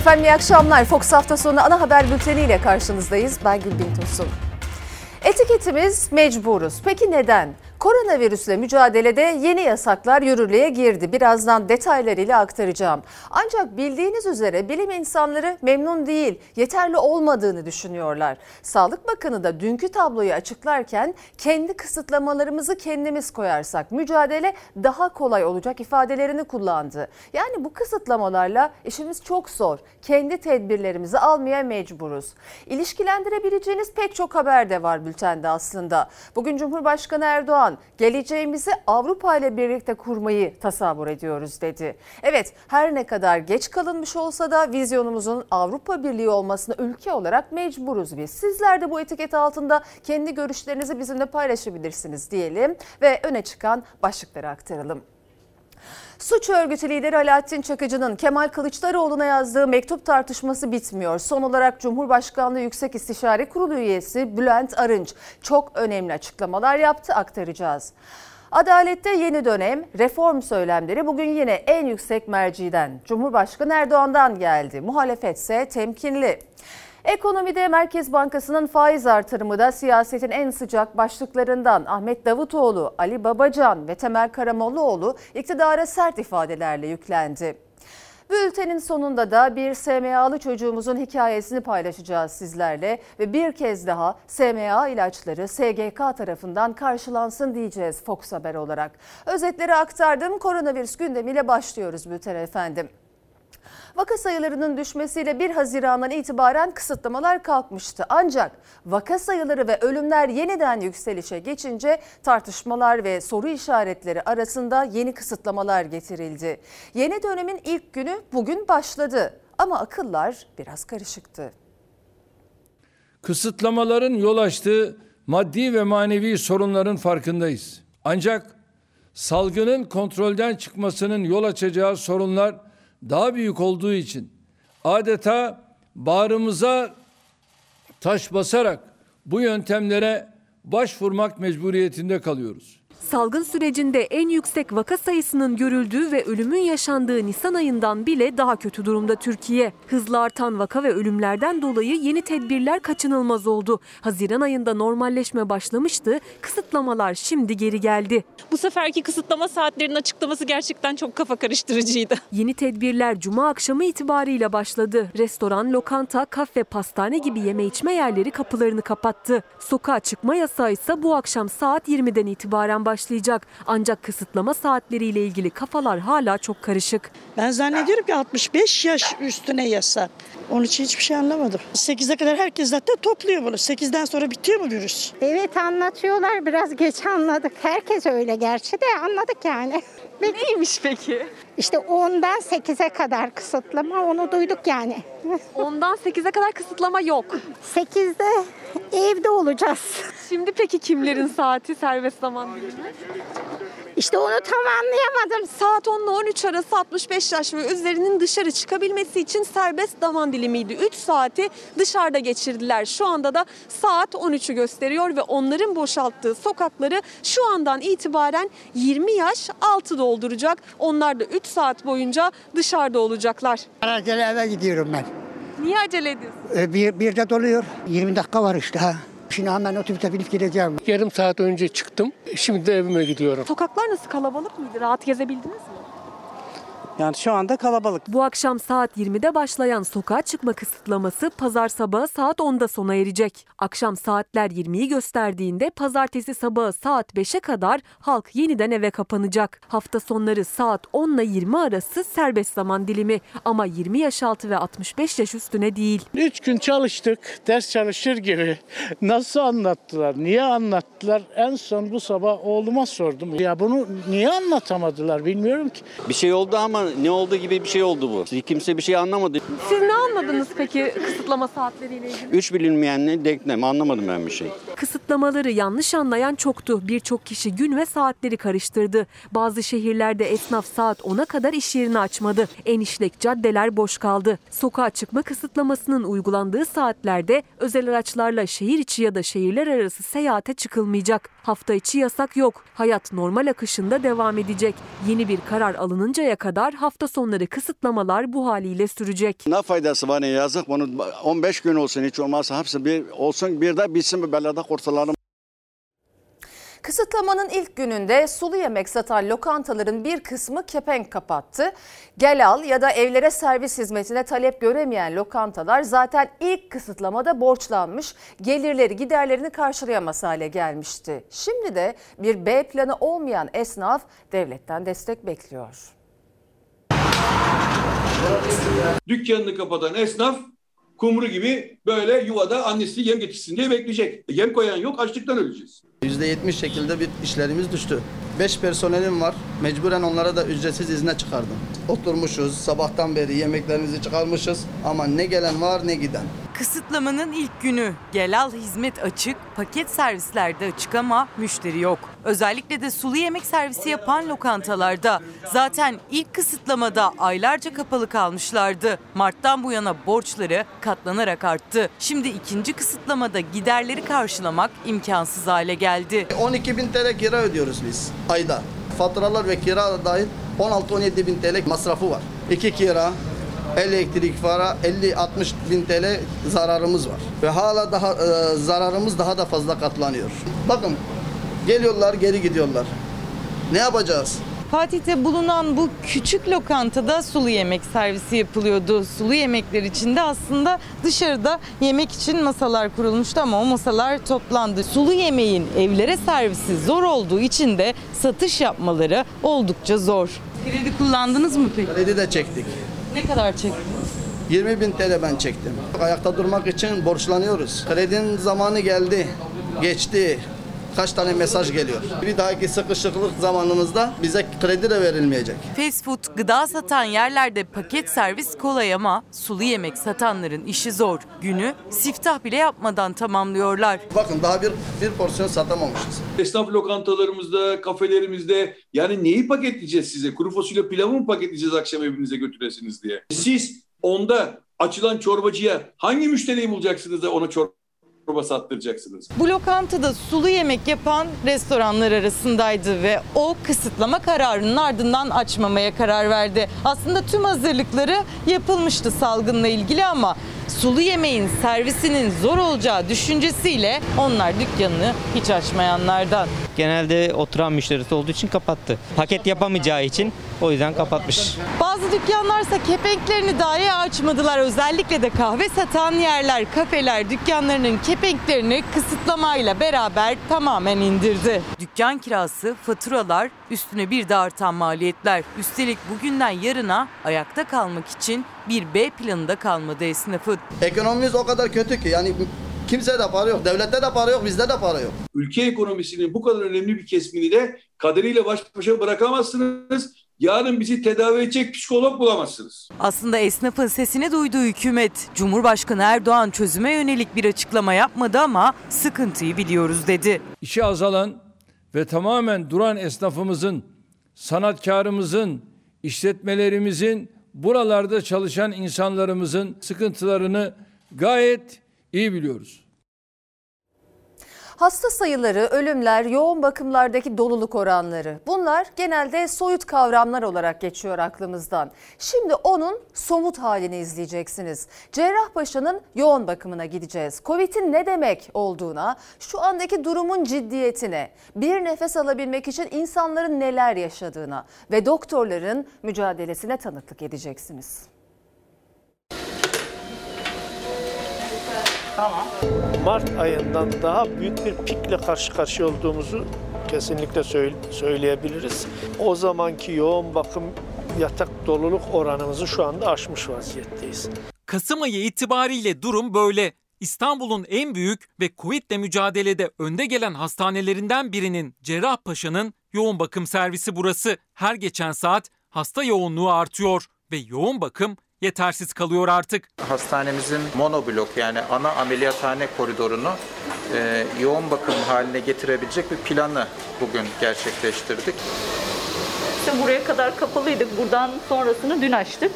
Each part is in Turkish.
Efendim iyi akşamlar. Fox hafta sonu ana haber bülteniyle karşınızdayız. Ben Gülbin Tosun. Etiketimiz mecburuz. Peki neden? Koronavirüsle mücadelede yeni yasaklar yürürlüğe girdi. Birazdan detaylarıyla aktaracağım. Ancak bildiğiniz üzere bilim insanları memnun değil, yeterli olmadığını düşünüyorlar. Sağlık Bakanı da dünkü tabloyu açıklarken kendi kısıtlamalarımızı kendimiz koyarsak mücadele daha kolay olacak ifadelerini kullandı. Yani bu kısıtlamalarla işimiz çok zor. Kendi tedbirlerimizi almaya mecburuz. İlişkilendirebileceğiniz pek çok haber de var bültende aslında. Bugün Cumhurbaşkanı Erdoğan geleceğimizi Avrupa ile birlikte kurmayı tasavvur ediyoruz dedi. Evet her ne kadar geç kalınmış olsa da vizyonumuzun Avrupa Birliği olmasına ülke olarak mecburuz biz. Sizler de bu etiket altında kendi görüşlerinizi bizimle paylaşabilirsiniz diyelim ve öne çıkan başlıkları aktaralım. Suç örgütü lideri Alaaddin Çakıcı'nın Kemal Kılıçdaroğlu'na yazdığı mektup tartışması bitmiyor. Son olarak Cumhurbaşkanlığı Yüksek İstişare Kurulu üyesi Bülent Arınç çok önemli açıklamalar yaptı aktaracağız. Adalette yeni dönem reform söylemleri bugün yine en yüksek merciden Cumhurbaşkanı Erdoğan'dan geldi. Muhalefetse temkinli. Ekonomide Merkez Bankası'nın faiz artırımı da siyasetin en sıcak başlıklarından Ahmet Davutoğlu, Ali Babacan ve Temel Karamollaoğlu iktidara sert ifadelerle yüklendi. Bültenin sonunda da bir SMA'lı çocuğumuzun hikayesini paylaşacağız sizlerle ve bir kez daha SMA ilaçları SGK tarafından karşılansın diyeceğiz Fox Haber olarak. Özetleri aktardım. Koronavirüs gündemiyle başlıyoruz bülten efendim. Vaka sayılarının düşmesiyle 1 Haziran'dan itibaren kısıtlamalar kalkmıştı. Ancak vaka sayıları ve ölümler yeniden yükselişe geçince tartışmalar ve soru işaretleri arasında yeni kısıtlamalar getirildi. Yeni dönemin ilk günü bugün başladı ama akıllar biraz karışıktı. Kısıtlamaların yol açtığı maddi ve manevi sorunların farkındayız. Ancak salgının kontrolden çıkmasının yol açacağı sorunlar daha büyük olduğu için adeta bağrımıza taş basarak bu yöntemlere başvurmak mecburiyetinde kalıyoruz. Salgın sürecinde en yüksek vaka sayısının görüldüğü ve ölümün yaşandığı Nisan ayından bile daha kötü durumda Türkiye. Hızla artan vaka ve ölümlerden dolayı yeni tedbirler kaçınılmaz oldu. Haziran ayında normalleşme başlamıştı, kısıtlamalar şimdi geri geldi. Bu seferki kısıtlama saatlerinin açıklaması gerçekten çok kafa karıştırıcıydı. Yeni tedbirler cuma akşamı itibariyle başladı. Restoran, lokanta, kafe, pastane gibi yeme içme yerleri kapılarını kapattı. Sokağa çıkma yasağı ise bu akşam saat 20'den itibaren başlayacak. Ancak kısıtlama saatleriyle ilgili kafalar hala çok karışık. Ben zannediyorum ki 65 yaş üstüne yasa. Onun için hiçbir şey anlamadım. 8'e kadar herkes zaten topluyor bunu. 8'den sonra bitiyor mu virüs? Evet anlatıyorlar. Biraz geç anladık. Herkes öyle gerçi de anladık yani. Neymiş peki? İşte 10'dan 8'e kadar kısıtlama onu duyduk yani. Ondan 8'e kadar kısıtlama yok. 8'de evde olacağız. Şimdi peki kimlerin saati serbest zaman? İşte onu tam anlayamadım. Saat 10 ile 13 arası 65 yaş ve üzerinin dışarı çıkabilmesi için serbest zaman dilimiydi. 3 saati dışarıda geçirdiler. Şu anda da saat 13'ü gösteriyor ve onların boşalttığı sokakları şu andan itibaren 20 yaş altı dolduracak. Onlar da 3 saat boyunca dışarıda olacaklar. Acele eve gidiyorum ben. Niye acele ediyorsun? Ee, Bir, bir de doluyor. 20 dakika var işte ha. Şimdi hemen otobüse binip gideceğim. Yarım saat önce çıktım. Şimdi de evime gidiyorum. Sokaklar nasıl kalabalık mıydı? Rahat gezebildiniz mi? Yani şu anda kalabalık. Bu akşam saat 20'de başlayan sokağa çıkma kısıtlaması pazar sabahı saat 10'da sona erecek. Akşam saatler 20'yi gösterdiğinde pazartesi sabahı saat 5'e kadar halk yeniden eve kapanacak. Hafta sonları saat 10 ile 20 arası serbest zaman dilimi ama 20 yaş altı ve 65 yaş üstüne değil. Üç gün çalıştık. Ders çalışır gibi. Nasıl anlattılar? Niye anlattılar? En son bu sabah oğluma sordum. Ya bunu niye anlatamadılar bilmiyorum ki. Bir şey oldu ama ne oldu gibi bir şey oldu bu. Kimse bir şey anlamadı. Siz ne anladınız peki kısıtlama saatleriyle ilgili? Üç bilinmeyenle denklem anlamadım ben bir şey. Kısıtlamaları yanlış anlayan çoktu. Birçok kişi gün ve saatleri karıştırdı. Bazı şehirlerde esnaf saat 10'a kadar iş yerini açmadı. En işlek caddeler boş kaldı. Sokağa çıkma kısıtlamasının uygulandığı saatlerde özel araçlarla şehir içi ya da şehirler arası seyahate çıkılmayacak. Hafta içi yasak yok. Hayat normal akışında devam edecek. Yeni bir karar alınıncaya kadar hafta sonları kısıtlamalar bu haliyle sürecek. Ne faydası var ne yazık bunu 15 gün olsun hiç olmazsa hepsi bir olsun bir de bitsin bir belada kurtulalım. Kısıtlamanın ilk gününde sulu yemek satan lokantaların bir kısmı kepenk kapattı. Gel al ya da evlere servis hizmetine talep göremeyen lokantalar zaten ilk kısıtlamada borçlanmış, gelirleri giderlerini karşılayamaz hale gelmişti. Şimdi de bir B planı olmayan esnaf devletten destek bekliyor. Dükkanını kapatan esnaf kumru gibi böyle yuvada annesi yem getirsin diye bekleyecek. Yem koyan yok açlıktan öleceğiz. %70 şekilde bir işlerimiz düştü. 5 personelim var. Mecburen onlara da ücretsiz izne çıkardım. Oturmuşuz sabahtan beri yemeklerimizi çıkarmışız ama ne gelen var ne giden. Kısıtlamanın ilk günü. Gel al hizmet açık, paket servislerde açık ama müşteri yok. Özellikle de sulu yemek servisi yapan lokantalarda. Zaten ilk kısıtlamada aylarca kapalı kalmışlardı. Mart'tan bu yana borçları katlanarak arttı. Şimdi ikinci kısıtlamada giderleri karşılamak imkansız hale geldi. 12 bin TL kira ödüyoruz biz ayda. Faturalar ve kira da dahil 16-17 bin TL masrafı var. İki kira, elektrik para 50-60 bin TL zararımız var. Ve hala daha e, zararımız daha da fazla katlanıyor. Bakın geliyorlar geri gidiyorlar. Ne yapacağız? Fatih'te bulunan bu küçük lokantada sulu yemek servisi yapılıyordu. Sulu yemekler için de aslında dışarıda yemek için masalar kurulmuştu ama o masalar toplandı. Sulu yemeğin evlere servisi zor olduğu için de satış yapmaları oldukça zor. Kredi kullandınız mı peki? Kredi de çektik. Ne kadar çektiniz? 20 bin TL ben çektim. Ayakta durmak için borçlanıyoruz. Kredinin zamanı geldi, geçti. Kaç tane mesaj geliyor. Bir dahaki sıkışıklık zamanımızda bize kredi de verilmeyecek. Fast food, gıda satan yerlerde paket servis kolay ama sulu yemek satanların işi zor. Günü siftah bile yapmadan tamamlıyorlar. Bakın daha bir, bir porsiyon satamamışız. Esnaf lokantalarımızda, kafelerimizde yani neyi paketleyeceğiz size? Kuru fasulye pilavı mı paketleyeceğiz akşam evinize götüresiniz diye? Siz onda açılan çorbacıya hangi müşteriyi bulacaksınız da ona çorba çorba sattıracaksınız. Bu lokantada sulu yemek yapan restoranlar arasındaydı ve o kısıtlama kararının ardından açmamaya karar verdi. Aslında tüm hazırlıkları yapılmıştı salgınla ilgili ama sulu yemeğin servisinin zor olacağı düşüncesiyle onlar dükkanını hiç açmayanlardan. Genelde oturan müşterisi olduğu için kapattı. Paket yapamayacağı için o yüzden kapatmış. Bazı dükkanlarsa kepenklerini dahi açmadılar. Özellikle de kahve satan yerler, kafeler dükkanlarının kepenklerini kısıtlamayla beraber tamamen indirdi. Dükkan kirası, faturalar, üstüne bir de artan maliyetler. Üstelik bugünden yarına ayakta kalmak için bir B planında kalmadı esnafın. Ekonomimiz o kadar kötü ki yani kimse de para yok. Devlette de para yok, bizde de para yok. Ülke ekonomisinin bu kadar önemli bir kesmini de kaderiyle baş başa bırakamazsınız. Yarın bizi tedavi edecek psikolog bulamazsınız. Aslında esnafın sesini duyduğu hükümet, Cumhurbaşkanı Erdoğan çözüme yönelik bir açıklama yapmadı ama sıkıntıyı biliyoruz dedi. İşi azalan ve tamamen duran esnafımızın, sanatkarımızın, işletmelerimizin, buralarda çalışan insanlarımızın sıkıntılarını gayet iyi biliyoruz. Hasta sayıları, ölümler, yoğun bakımlardaki doluluk oranları bunlar genelde soyut kavramlar olarak geçiyor aklımızdan. Şimdi onun somut halini izleyeceksiniz. Cerrahpaşa'nın yoğun bakımına gideceğiz. Covid'in ne demek olduğuna, şu andaki durumun ciddiyetine, bir nefes alabilmek için insanların neler yaşadığına ve doktorların mücadelesine tanıklık edeceksiniz. Tamam. Mart ayından daha büyük bir pikle karşı karşıya olduğumuzu kesinlikle söyleyebiliriz. O zamanki yoğun bakım yatak doluluk oranımızı şu anda aşmış vaziyetteyiz. Kasım ayı itibariyle durum böyle. İstanbul'un en büyük ve Covid'le mücadelede önde gelen hastanelerinden birinin Cerrahpaşa'nın yoğun bakım servisi burası. Her geçen saat hasta yoğunluğu artıyor ve yoğun bakım yetersiz kalıyor artık. Hastanemizin monoblok yani ana ameliyathane koridorunu e, yoğun bakım haline getirebilecek bir planı bugün gerçekleştirdik. İşte buraya kadar kapalıydık. Buradan sonrasını dün açtık.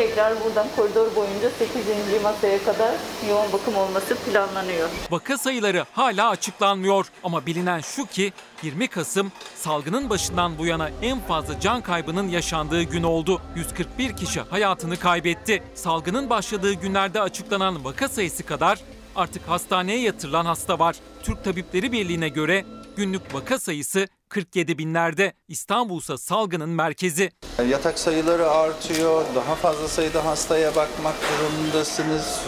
Tekrar buradan koridor boyunca 8. masaya kadar yoğun bakım olması planlanıyor. Vaka sayıları hala açıklanmıyor ama bilinen şu ki 20 Kasım salgının başından bu yana en fazla can kaybının yaşandığı gün oldu. 141 kişi hayatını kaybetti. Salgının başladığı günlerde açıklanan vaka sayısı kadar artık hastaneye yatırılan hasta var. Türk Tabipleri Birliği'ne göre günlük vaka sayısı 47 binlerde. İstanbul ise salgının merkezi. Yatak sayıları artıyor, daha fazla sayıda hastaya bakmak durumundasınız.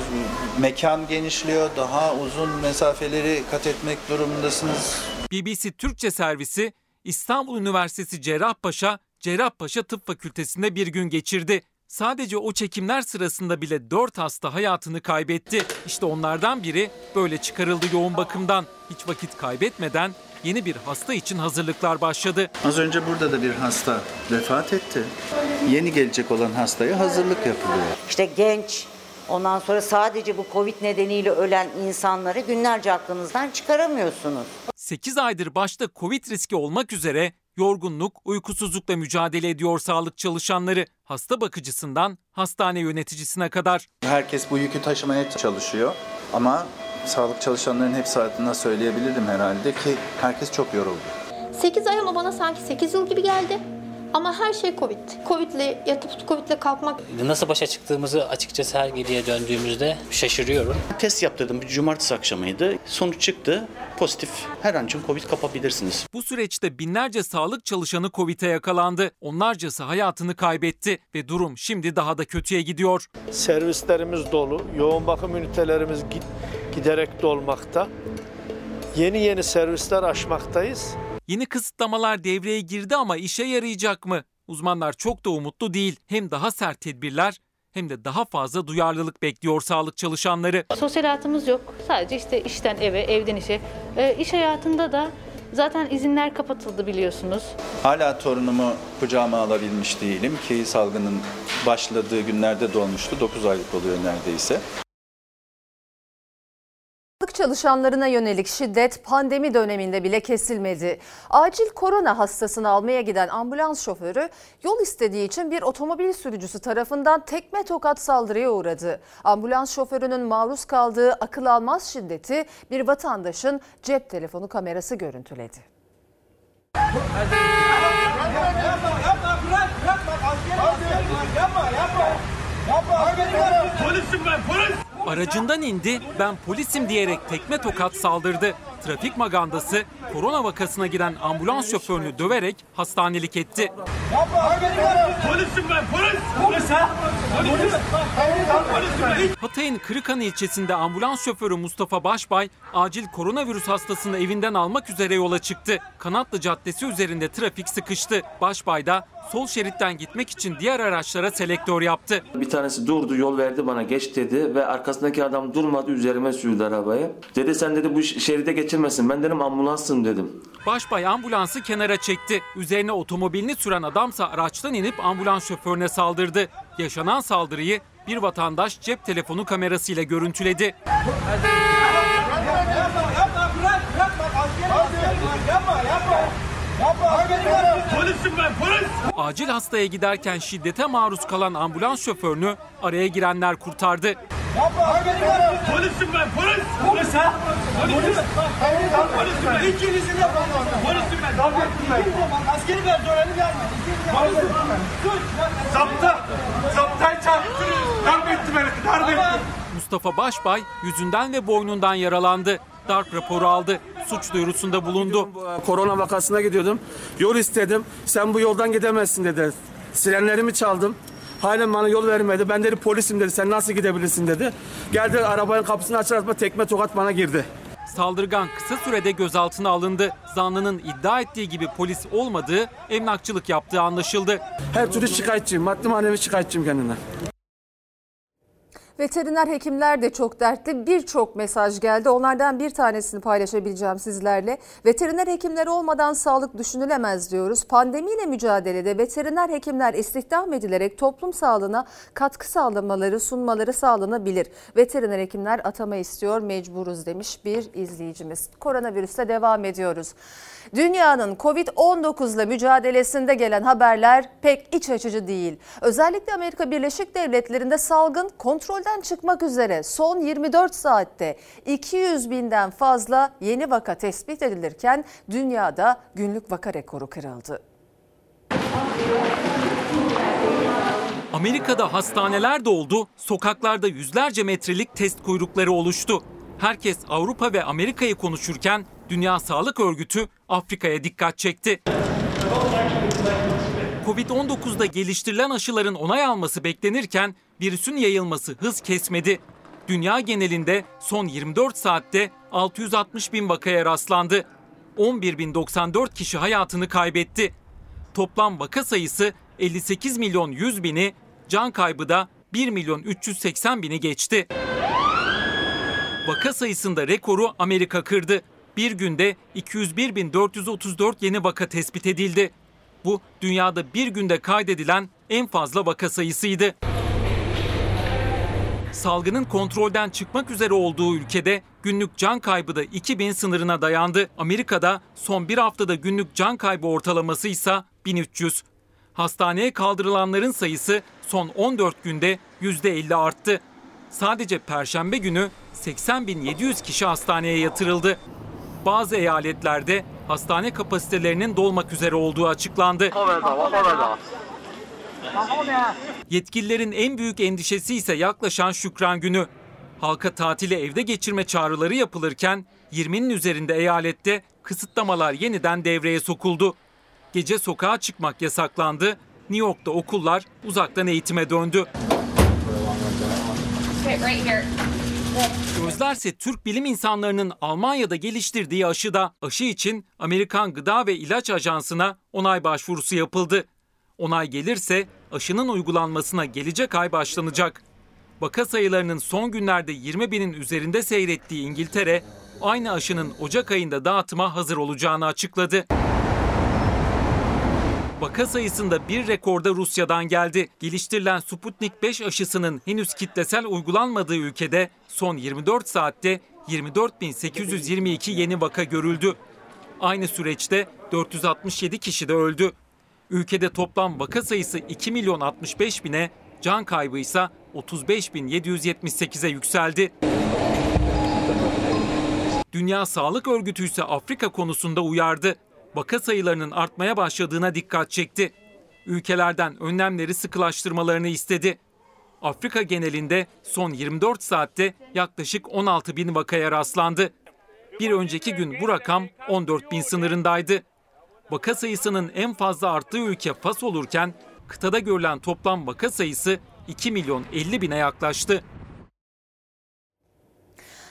Mekan genişliyor, daha uzun mesafeleri kat etmek durumundasınız. BBC Türkçe servisi İstanbul Üniversitesi Cerrahpaşa, Cerrahpaşa Tıp Fakültesi'nde bir gün geçirdi. Sadece o çekimler sırasında bile 4 hasta hayatını kaybetti. İşte onlardan biri böyle çıkarıldı yoğun bakımdan. Hiç vakit kaybetmeden yeni bir hasta için hazırlıklar başladı. Az önce burada da bir hasta vefat etti. Yeni gelecek olan hastaya hazırlık yapılıyor. İşte genç, ondan sonra sadece bu Covid nedeniyle ölen insanları günlerce aklınızdan çıkaramıyorsunuz. 8 aydır başta Covid riski olmak üzere yorgunluk, uykusuzlukla mücadele ediyor sağlık çalışanları. Hasta bakıcısından hastane yöneticisine kadar. Herkes bu yükü taşımaya çalışıyor ama sağlık çalışanlarının hepsi adına söyleyebilirim herhalde ki herkes çok yoruldu. 8 ay ama bana sanki 8 yıl gibi geldi. Ama her şey Covid. Covid'le yatıp Covid'le kalkmak. Nasıl başa çıktığımızı açıkçası her geriye döndüğümüzde şaşırıyorum. Test yaptırdım bir cumartesi akşamıydı. Sonuç çıktı. Pozitif. Her an için Covid kapabilirsiniz. Bu süreçte binlerce sağlık çalışanı Covid'e yakalandı. Onlarcası hayatını kaybetti ve durum şimdi daha da kötüye gidiyor. Servislerimiz dolu, yoğun bakım ünitelerimiz giderek dolmakta. Yeni yeni servisler açmaktayız. Yeni kısıtlamalar devreye girdi ama işe yarayacak mı? Uzmanlar çok da umutlu değil. Hem daha sert tedbirler hem de daha fazla duyarlılık bekliyor sağlık çalışanları. Sosyal hayatımız yok. Sadece işte işten eve, evden işe. E, iş hayatında da zaten izinler kapatıldı biliyorsunuz. Hala torunumu kucağıma alabilmiş değilim ki salgının başladığı günlerde dolmuştu. 9 aylık oluyor neredeyse. Çalışanlarına yönelik şiddet pandemi döneminde bile kesilmedi. Acil korona hastasını almaya giden ambulans şoförü yol istediği için bir otomobil sürücüsü tarafından tekme tokat saldırıya uğradı. Ambulans şoförünün maruz kaldığı akıl almaz şiddeti bir vatandaşın cep telefonu kamerası görüntüledi. Polisim ben polis. Aracından indi ben polisim diyerek tekme tokat saldırdı. Trafik magandası korona vakasına giden ambulans şoförünü döverek hastanelik etti. Polisim ben polis. Polis ha? Hatay'ın Kırıkhan ilçesinde ambulans şoförü Mustafa Başbay acil koronavirüs hastasını evinden almak üzere yola çıktı. Kanatlı Caddesi üzerinde trafik sıkıştı. Başbay da sol şeritten gitmek için diğer araçlara selektör yaptı. Bir tanesi durdu yol verdi bana geç dedi ve arkasındaki adam durmadı üzerime sürdü arabayı. Dedi sen dedi bu şeride geçirmesin ben dedim ambulansım dedim. Başbay ambulansı kenara çekti. Üzerine otomobilini süren adamsa araçtan inip ambulans şoförüne saldırdı. Yaşanan saldırıyı bir vatandaş cep telefonu kamerasıyla görüntüledi. Polisim ben polis. Acil hastaya giderken şiddete maruz kalan ambulans şoförünü araya girenler kurtardı. Polisim ben polis. Polis ha? Polis. Polisim ben. İkinizin yapalım. Polisim ben. Darbe ettim ben. Askeri ver döneni verme. Polisim ben. Dur. Zapta. Zaptayı çarptırıyoruz. Darbe etti beni. Darbe etti. Mustafa Başbay yüzünden ve boynundan yaralandı. Darp raporu aldı. Suç duyurusunda bulundu. Korona vakasına gidiyordum. Yol istedim. Sen bu yoldan gidemezsin dedi. Sirenlerimi çaldım. Halen bana yol vermedi. Ben dedi polisim dedi. Sen nasıl gidebilirsin dedi. Geldi arabanın kapısını açar açma tekme tokat bana girdi. Saldırgan kısa sürede gözaltına alındı. Zanlının iddia ettiği gibi polis olmadığı, emlakçılık yaptığı anlaşıldı. Her türlü şikayetçiyim. Maddi manevi şikayetçiyim kendinden. Veteriner hekimler de çok dertli. Birçok mesaj geldi. Onlardan bir tanesini paylaşabileceğim sizlerle. Veteriner hekimler olmadan sağlık düşünülemez diyoruz. Pandemiyle mücadelede veteriner hekimler istihdam edilerek toplum sağlığına katkı sağlamaları, sunmaları sağlanabilir. Veteriner hekimler atama istiyor, mecburuz demiş bir izleyicimiz. Koronavirüste devam ediyoruz. Dünyanın Covid-19 ile mücadelesinde gelen haberler pek iç açıcı değil. Özellikle Amerika Birleşik Devletleri'nde salgın kontrolden çıkmak üzere son 24 saatte 200 binden fazla yeni vaka tespit edilirken dünyada günlük vaka rekoru kırıldı. Amerika'da hastaneler doldu, sokaklarda yüzlerce metrelik test kuyrukları oluştu. Herkes Avrupa ve Amerika'yı konuşurken Dünya Sağlık Örgütü Afrika'ya dikkat çekti. Covid-19'da geliştirilen aşıların onay alması beklenirken virüsün yayılması hız kesmedi. Dünya genelinde son 24 saatte 660 bin vakaya rastlandı. 11.094 kişi hayatını kaybetti. Toplam vaka sayısı 58 milyon 100 bini, can kaybı da 1 milyon 380 bini geçti. Vaka sayısında rekoru Amerika kırdı. Bir günde 201.434 yeni vaka tespit edildi. Bu dünyada bir günde kaydedilen en fazla vaka sayısıydı. Salgının kontrolden çıkmak üzere olduğu ülkede günlük can kaybı da 2000 sınırına dayandı. Amerika'da son bir haftada günlük can kaybı ortalaması ise 1300. Hastaneye kaldırılanların sayısı son 14 günde %50 arttı. Sadece perşembe günü 80.700 kişi hastaneye yatırıldı. Bazı eyaletlerde hastane kapasitelerinin dolmak üzere olduğu açıklandı. Yetkililerin en büyük endişesi ise yaklaşan Şükran Günü. Halka tatili evde geçirme çağrıları yapılırken 20'nin üzerinde eyalette kısıtlamalar yeniden devreye sokuldu. Gece sokağa çıkmak yasaklandı. New York'ta okullar uzaktan eğitime döndü. Gözlerse Türk bilim insanlarının Almanya'da geliştirdiği aşıda aşı için Amerikan Gıda ve İlaç Ajansı'na onay başvurusu yapıldı. Onay gelirse aşının uygulanmasına gelecek ay başlanacak. Vaka sayılarının son günlerde 20 binin üzerinde seyrettiği İngiltere, aynı aşının Ocak ayında dağıtıma hazır olacağını açıkladı. Vaka sayısında bir rekorda Rusya'dan geldi. Geliştirilen Sputnik 5 aşısının henüz kitlesel uygulanmadığı ülkede son 24 saatte 24.822 yeni vaka görüldü. Aynı süreçte 467 kişi de öldü. Ülkede toplam vaka sayısı 2 milyon 65 bine, can kaybı ise 35 bin 778'e yükseldi. Dünya Sağlık Örgütü ise Afrika konusunda uyardı. Vaka sayılarının artmaya başladığına dikkat çekti. Ülkelerden önlemleri sıkılaştırmalarını istedi. Afrika genelinde son 24 saatte yaklaşık 16 bin vakaya rastlandı. Bir önceki gün bu rakam 14 bin sınırındaydı. Vaka sayısının en fazla arttığı ülke Fas olurken kıtada görülen toplam vaka sayısı 2 milyon 50 bine yaklaştı.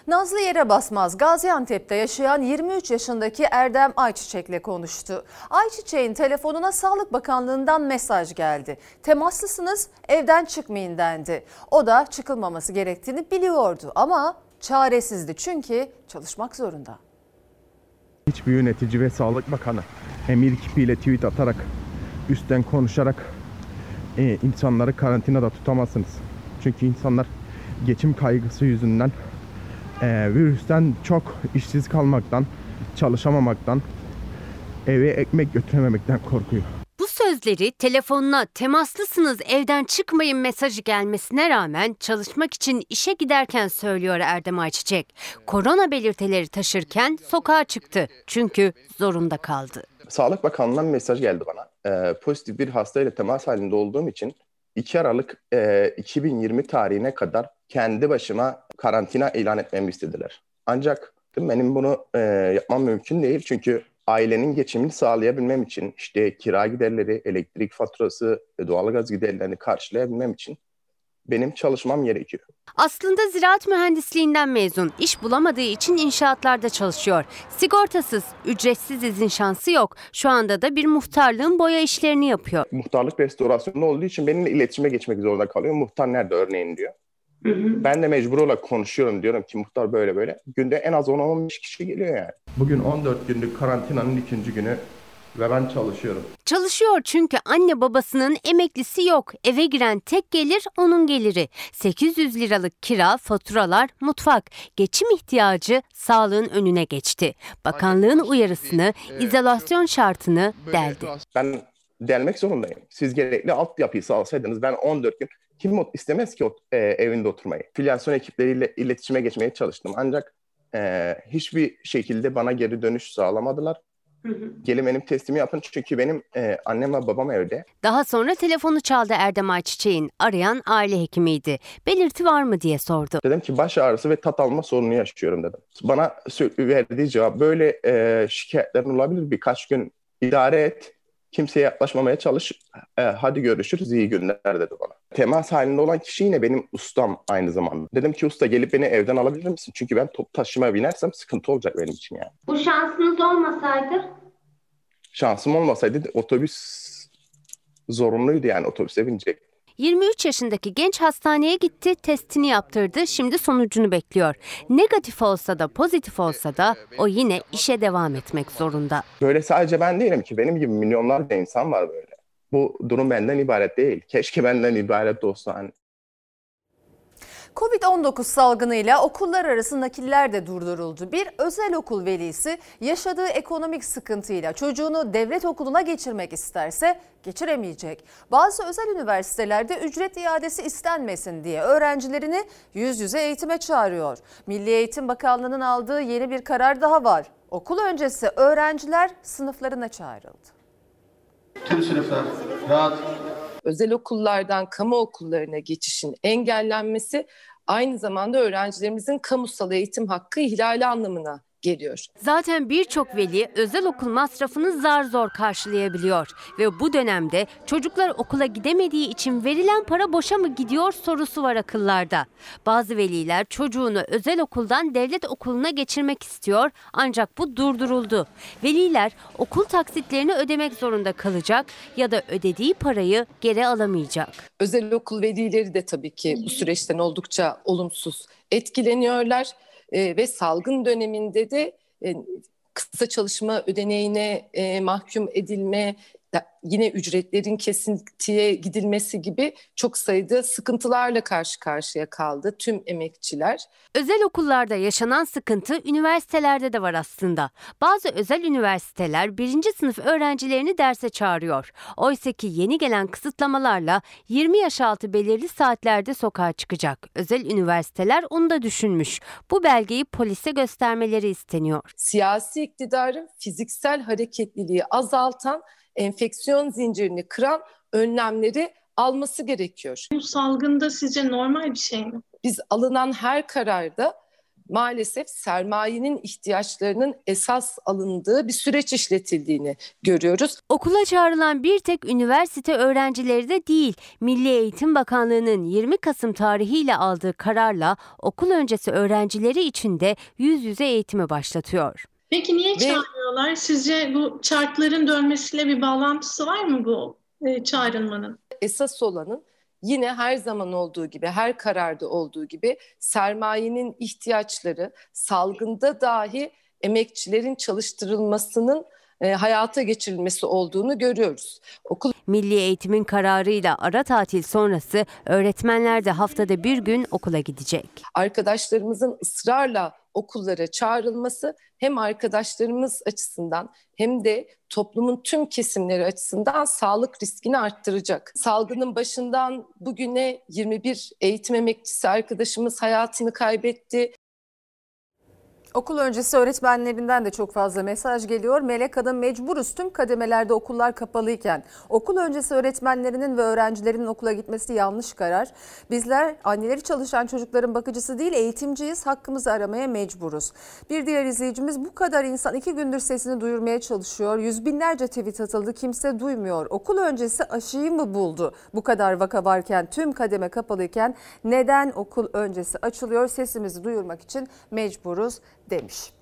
Nazlı yere basmaz Gaziantep'te yaşayan 23 yaşındaki Erdem Ayçiçek'le konuştu. Ayçiçek'in telefonuna Sağlık Bakanlığı'ndan mesaj geldi. Temaslısınız evden çıkmayın dendi. O da çıkılmaması gerektiğini biliyordu ama çaresizdi çünkü çalışmak zorunda. Hiçbir yönetici ve Sağlık Bakanı emir kipiyle tweet atarak, üstten konuşarak e, insanları karantinada tutamazsınız. Çünkü insanlar geçim kaygısı yüzünden e, virüsten çok işsiz kalmaktan, çalışamamaktan, eve ekmek götürememekten korkuyor. Bu sözleri telefonuna temaslısınız evden çıkmayın mesajı gelmesine rağmen çalışmak için işe giderken söylüyor Erdem Ayçiçek. Korona belirtileri taşırken sokağa çıktı çünkü zorunda kaldı. Sağlık Bakanlığı'ndan mesaj geldi bana. Ee, pozitif bir hastayla temas halinde olduğum için 2 Aralık e, 2020 tarihine kadar kendi başıma karantina ilan etmemi istediler. Ancak benim bunu e, yapmam mümkün değil çünkü ailenin geçimini sağlayabilmem için işte kira giderleri, elektrik faturası, doğalgaz giderlerini karşılayabilmem için benim çalışmam gerekiyor. Aslında ziraat mühendisliğinden mezun. İş bulamadığı için inşaatlarda çalışıyor. Sigortasız, ücretsiz izin şansı yok. Şu anda da bir muhtarlığın boya işlerini yapıyor. Muhtarlık restorasyonda olduğu için benimle iletişime geçmek zorunda kalıyor. Muhtar nerede örneğin diyor. Ben de mecbur olarak konuşuyorum diyorum ki muhtar böyle böyle. Günde en az 10-15 kişi geliyor yani. Bugün 14 günlük karantinanın ikinci günü ve ben çalışıyorum. Çalışıyor çünkü anne babasının emeklisi yok. Eve giren tek gelir onun geliri. 800 liralık kira, faturalar, mutfak. Geçim ihtiyacı sağlığın önüne geçti. Bakanlığın uyarısını, izolasyon şartını deldi. Ben delmek zorundayım. Siz gerekli altyapıyı sağlasaydınız ben 14 gün kim istemez ki e, evinde oturmayı. Filyasyon ekipleriyle iletişime geçmeye çalıştım. Ancak e, hiçbir şekilde bana geri dönüş sağlamadılar. Gelin benim testimi yapın çünkü benim e, annem ve babam evde. Daha sonra telefonu çaldı Erdem Ayçiçek'in. Arayan aile hekimiydi. Belirti var mı diye sordu. Dedim ki baş ağrısı ve tat alma sorunu yaşıyorum dedim. Bana verdiği cevap böyle e, şikayetlerin olabilir birkaç gün idare et. Kimseye yaklaşmamaya çalış. E, hadi görüşürüz iyi günler dedi bana. Temas halinde olan kişi yine benim ustam aynı zamanda. Dedim ki usta gelip beni evden alabilir misin? Çünkü ben top taşımaya binersem sıkıntı olacak benim için yani. Bu şansınız olmasaydı Şansım olmasaydı otobüs zorunluydu yani otobüse binecek. 23 yaşındaki genç hastaneye gitti, testini yaptırdı, şimdi sonucunu bekliyor. Negatif olsa da pozitif olsa da o yine işe devam etmek zorunda. Böyle sadece ben değilim ki benim gibi milyonlarca insan var böyle. Bu durum benden ibaret değil. Keşke benden ibaret olsa hani. Covid-19 salgınıyla okullar arası nakiller de durduruldu. Bir özel okul velisi yaşadığı ekonomik sıkıntıyla çocuğunu devlet okuluna geçirmek isterse geçiremeyecek. Bazı özel üniversitelerde ücret iadesi istenmesin diye öğrencilerini yüz yüze eğitime çağırıyor. Milli Eğitim Bakanlığı'nın aldığı yeni bir karar daha var. Okul öncesi öğrenciler sınıflarına çağrıldı. Tüm sınıflar rahat. Özel okullardan kamu okullarına geçişin engellenmesi aynı zamanda öğrencilerimizin kamusal eğitim hakkı ihlali anlamına geliyor. Zaten birçok veli özel okul masrafını zar zor karşılayabiliyor ve bu dönemde çocuklar okula gidemediği için verilen para boşa mı gidiyor sorusu var akıllarda. Bazı veliler çocuğunu özel okuldan devlet okuluna geçirmek istiyor ancak bu durduruldu. Veliler okul taksitlerini ödemek zorunda kalacak ya da ödediği parayı geri alamayacak. Özel okul velileri de tabii ki bu süreçten oldukça olumsuz etkileniyorlar Ee, ve salgın döneminde de e, kısa çalışma ödeneğine e, mahkum edilme, yine ücretlerin kesintiye gidilmesi gibi çok sayıda sıkıntılarla karşı karşıya kaldı tüm emekçiler. Özel okullarda yaşanan sıkıntı üniversitelerde de var aslında. Bazı özel üniversiteler birinci sınıf öğrencilerini derse çağırıyor. Oysa ki yeni gelen kısıtlamalarla 20 yaş altı belirli saatlerde sokağa çıkacak. Özel üniversiteler onu da düşünmüş. Bu belgeyi polise göstermeleri isteniyor. Siyasi iktidarın fiziksel hareketliliği azaltan, enfeksiyon zincirini kıran önlemleri alması gerekiyor. bu salgında sizce normal bir şey mi? Biz alınan her kararda maalesef sermayenin ihtiyaçlarının esas alındığı bir süreç işletildiğini görüyoruz. Okula çağrılan bir tek üniversite öğrencileri de değil. Milli Eğitim Bakanlığı'nın 20 Kasım tarihiyle aldığı kararla okul öncesi öğrencileri için de yüz yüze eğitimi başlatıyor. Peki niye Ve- çağırıyorlar? Sizce bu çarkların dönmesiyle bir bağlantısı var mı bu e, çağrılmanın? Esas olanın yine her zaman olduğu gibi, her kararda olduğu gibi sermayenin ihtiyaçları salgında dahi emekçilerin çalıştırılmasının e, hayata geçirilmesi olduğunu görüyoruz. Okul Milli Eğitim'in kararıyla ara tatil sonrası öğretmenler de haftada bir gün okula gidecek. arkadaşlarımızın ısrarla okullara çağrılması hem arkadaşlarımız açısından hem de toplumun tüm kesimleri açısından sağlık riskini arttıracak. Salgının başından bugüne 21 eğitim emekçisi arkadaşımız hayatını kaybetti. Okul öncesi öğretmenlerinden de çok fazla mesaj geliyor. Melek Hanım mecburuz tüm kademelerde okullar kapalıyken okul öncesi öğretmenlerinin ve öğrencilerin okula gitmesi yanlış karar. Bizler anneleri çalışan çocukların bakıcısı değil eğitimciyiz hakkımızı aramaya mecburuz. Bir diğer izleyicimiz bu kadar insan iki gündür sesini duyurmaya çalışıyor. Yüz binlerce tweet atıldı kimse duymuyor. Okul öncesi aşıyı mı buldu? Bu kadar vaka varken tüm kademe kapalıyken neden okul öncesi açılıyor? Sesimizi duyurmak için mecburuz demiş.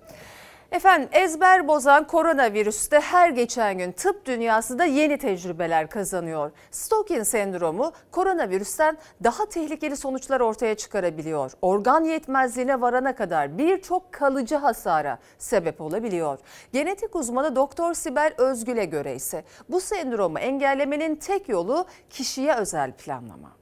Efendim ezber bozan koronavirüste her geçen gün tıp dünyası da yeni tecrübeler kazanıyor. Stokin sendromu koronavirüsten daha tehlikeli sonuçlar ortaya çıkarabiliyor. Organ yetmezliğine varana kadar birçok kalıcı hasara sebep olabiliyor. Genetik uzmanı Doktor Sibel Özgül'e göre ise bu sendromu engellemenin tek yolu kişiye özel planlama.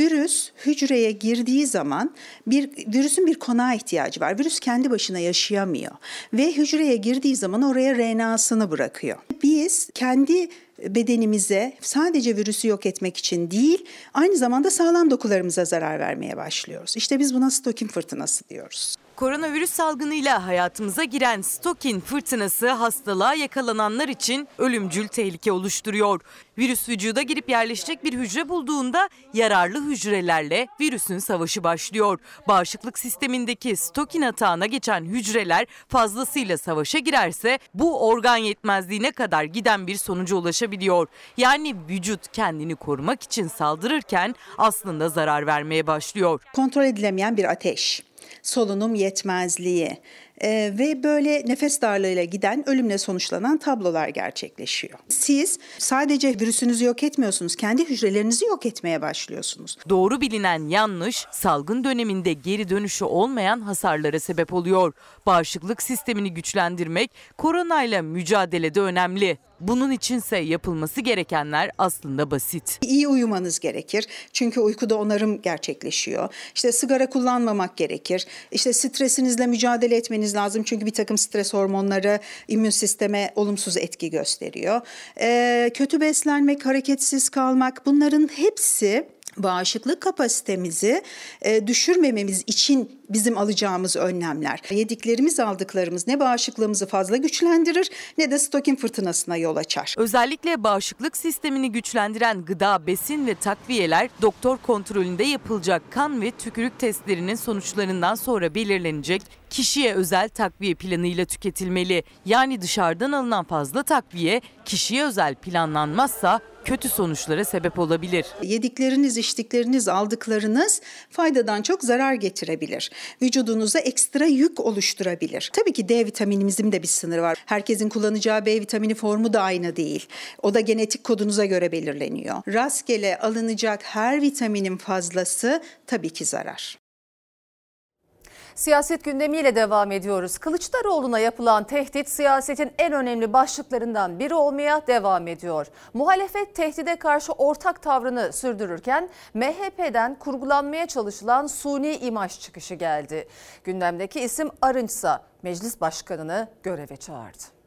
Virüs hücreye girdiği zaman bir virüsün bir konağa ihtiyacı var. Virüs kendi başına yaşayamıyor ve hücreye girdiği zaman oraya RNA'sını bırakıyor. Biz kendi bedenimize sadece virüsü yok etmek için değil, aynı zamanda sağlam dokularımıza zarar vermeye başlıyoruz. İşte biz buna stokin fırtınası diyoruz. Koronavirüs salgınıyla hayatımıza giren stokin fırtınası hastalığa yakalananlar için ölümcül tehlike oluşturuyor. Virüs vücuda girip yerleşecek bir hücre bulduğunda yararlı hücrelerle virüsün savaşı başlıyor. Bağışıklık sistemindeki stokin atağına geçen hücreler fazlasıyla savaşa girerse bu organ yetmezliğine kadar giden bir sonuca ulaşabiliyor. Yani vücut kendini korumak için saldırırken aslında zarar vermeye başlıyor. Kontrol edilemeyen bir ateş solunum yetmezliği e, ve böyle nefes darlığıyla giden ölümle sonuçlanan tablolar gerçekleşiyor. Siz sadece virüsünüzü yok etmiyorsunuz, kendi hücrelerinizi yok etmeye başlıyorsunuz. Doğru bilinen yanlış salgın döneminde geri dönüşü olmayan hasarlara sebep oluyor. Bağışıklık sistemini güçlendirmek koronayla mücadelede önemli. Bunun içinse yapılması gerekenler aslında basit. İyi uyumanız gerekir. Çünkü uykuda onarım gerçekleşiyor. İşte sigara kullanmamak gerekir. İşte stresinizle mücadele etmeniz lazım. Çünkü bir takım stres hormonları immün sisteme olumsuz etki gösteriyor. Ee, kötü beslenmek, hareketsiz kalmak bunların hepsi bağışıklık kapasitemizi e, düşürmememiz için bizim alacağımız önlemler. Yediklerimiz aldıklarımız ne bağışıklığımızı fazla güçlendirir ne de stokin fırtınasına yol açar. Özellikle bağışıklık sistemini güçlendiren gıda, besin ve takviyeler doktor kontrolünde yapılacak kan ve tükürük testlerinin sonuçlarından sonra belirlenecek kişiye özel takviye planıyla tüketilmeli. Yani dışarıdan alınan fazla takviye kişiye özel planlanmazsa kötü sonuçlara sebep olabilir. Yedikleriniz, içtikleriniz, aldıklarınız faydadan çok zarar getirebilir. Vücudunuza ekstra yük oluşturabilir. Tabii ki D vitaminimizin de bir sınırı var. Herkesin kullanacağı B vitamini formu da aynı değil. O da genetik kodunuza göre belirleniyor. Rastgele alınacak her vitaminin fazlası tabii ki zarar. Siyaset gündemiyle devam ediyoruz. Kılıçdaroğlu'na yapılan tehdit siyasetin en önemli başlıklarından biri olmaya devam ediyor. Muhalefet tehdide karşı ortak tavrını sürdürürken MHP'den kurgulanmaya çalışılan suni imaj çıkışı geldi. Gündemdeki isim Arınçsa meclis başkanını göreve çağırdı.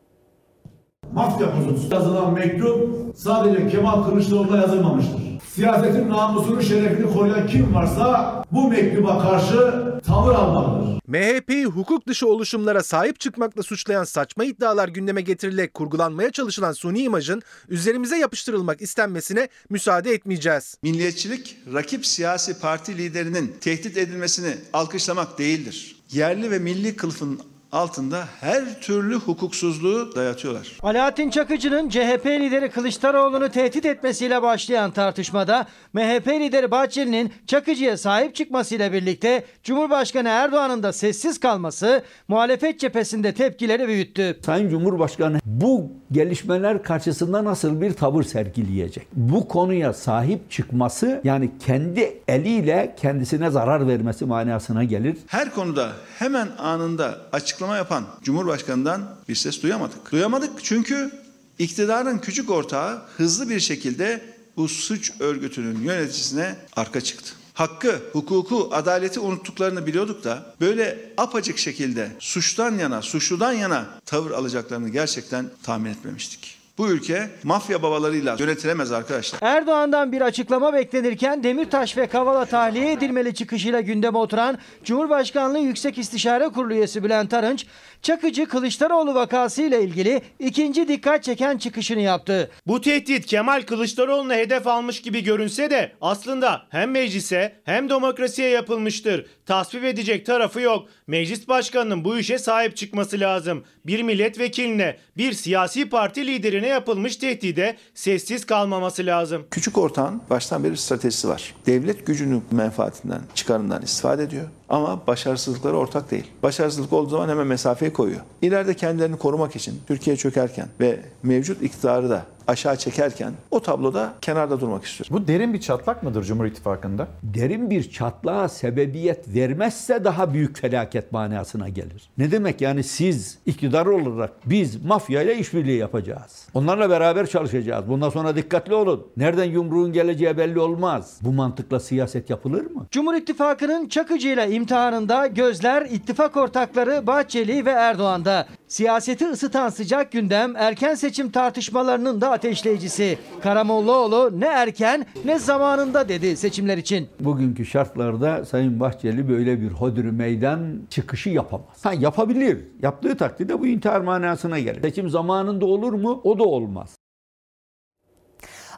Mafya bozuntusu yazılan mektup sadece Kemal Kılıçdaroğlu'na yazılmamıştır. Siyasetin namusunu şerefini koruyan kim varsa bu mektuba karşı tavır almalıdır. MHP'yi hukuk dışı oluşumlara sahip çıkmakla suçlayan saçma iddialar gündeme getirilerek kurgulanmaya çalışılan suni imajın üzerimize yapıştırılmak istenmesine müsaade etmeyeceğiz. Milliyetçilik rakip siyasi parti liderinin tehdit edilmesini alkışlamak değildir. Yerli ve milli kılıfın altında her türlü hukuksuzluğu dayatıyorlar. Alaaddin Çakıcı'nın CHP lideri Kılıçdaroğlu'nu tehdit etmesiyle başlayan tartışmada MHP lideri Bahçeli'nin Çakıcı'ya sahip çıkmasıyla birlikte Cumhurbaşkanı Erdoğan'ın da sessiz kalması muhalefet cephesinde tepkileri büyüttü. Sayın Cumhurbaşkanı bu gelişmeler karşısında nasıl bir tavır sergileyecek? Bu konuya sahip çıkması yani kendi eliyle kendisine zarar vermesi manasına gelir. Her konuda hemen anında açıklama yapan Cumhurbaşkanı'ndan bir ses duyamadık. Duyamadık çünkü iktidarın küçük ortağı hızlı bir şekilde bu suç örgütünün yöneticisine arka çıktı. Hakkı, hukuku, adaleti unuttuklarını biliyorduk da böyle apacık şekilde suçtan yana, suçludan yana tavır alacaklarını gerçekten tahmin etmemiştik. Bu ülke mafya babalarıyla yönetilemez arkadaşlar. Erdoğan'dan bir açıklama beklenirken Demirtaş ve Kavala tahliye edilmeli çıkışıyla gündeme oturan Cumhurbaşkanlığı Yüksek İstişare Kurulu üyesi Bülent Arınç, Çakıcı Kılıçdaroğlu vakası ile ilgili ikinci dikkat çeken çıkışını yaptı. Bu tehdit Kemal Kılıçdaroğlu'na hedef almış gibi görünse de aslında hem meclise hem demokrasiye yapılmıştır. Tasvip edecek tarafı yok. Meclis başkanının bu işe sahip çıkması lazım. Bir milletvekiline, bir siyasi parti liderine yapılmış tehdide sessiz kalmaması lazım. Küçük ortağın baştan beri stratejisi var. Devlet gücünün menfaatinden, çıkarından istifade ediyor. Ama başarısızlıkları ortak değil. Başarısızlık olduğu zaman hemen mesafeyi koyuyor. İleride kendilerini korumak için Türkiye çökerken ve mevcut iktidarı da aşağı çekerken o tabloda kenarda durmak istiyor. Bu derin bir çatlak mıdır Cumhur İttifakı'nda? Derin bir çatlağa sebebiyet vermezse daha büyük felaket manasına gelir. Ne demek yani siz iktidar olarak biz mafyayla işbirliği yapacağız. Onlarla beraber çalışacağız. Bundan sonra dikkatli olun. Nereden yumruğun geleceği belli olmaz. Bu mantıkla siyaset yapılır mı? Cumhur İttifakı'nın Çakıcı ile imtihanında gözler ittifak ortakları Bahçeli ve Erdoğan'da. Siyaseti ısıtan sıcak gündem erken seçim tartışmalarının da ateşleyicisi. Karamollaoğlu ne erken ne zamanında dedi seçimler için. Bugünkü şartlarda Sayın Bahçeli böyle bir hodri meydan çıkışı yapamaz. Ha yapabilir. Yaptığı takdirde bu intihar manasına gelir. Seçim zamanında olur mu? O da olmaz.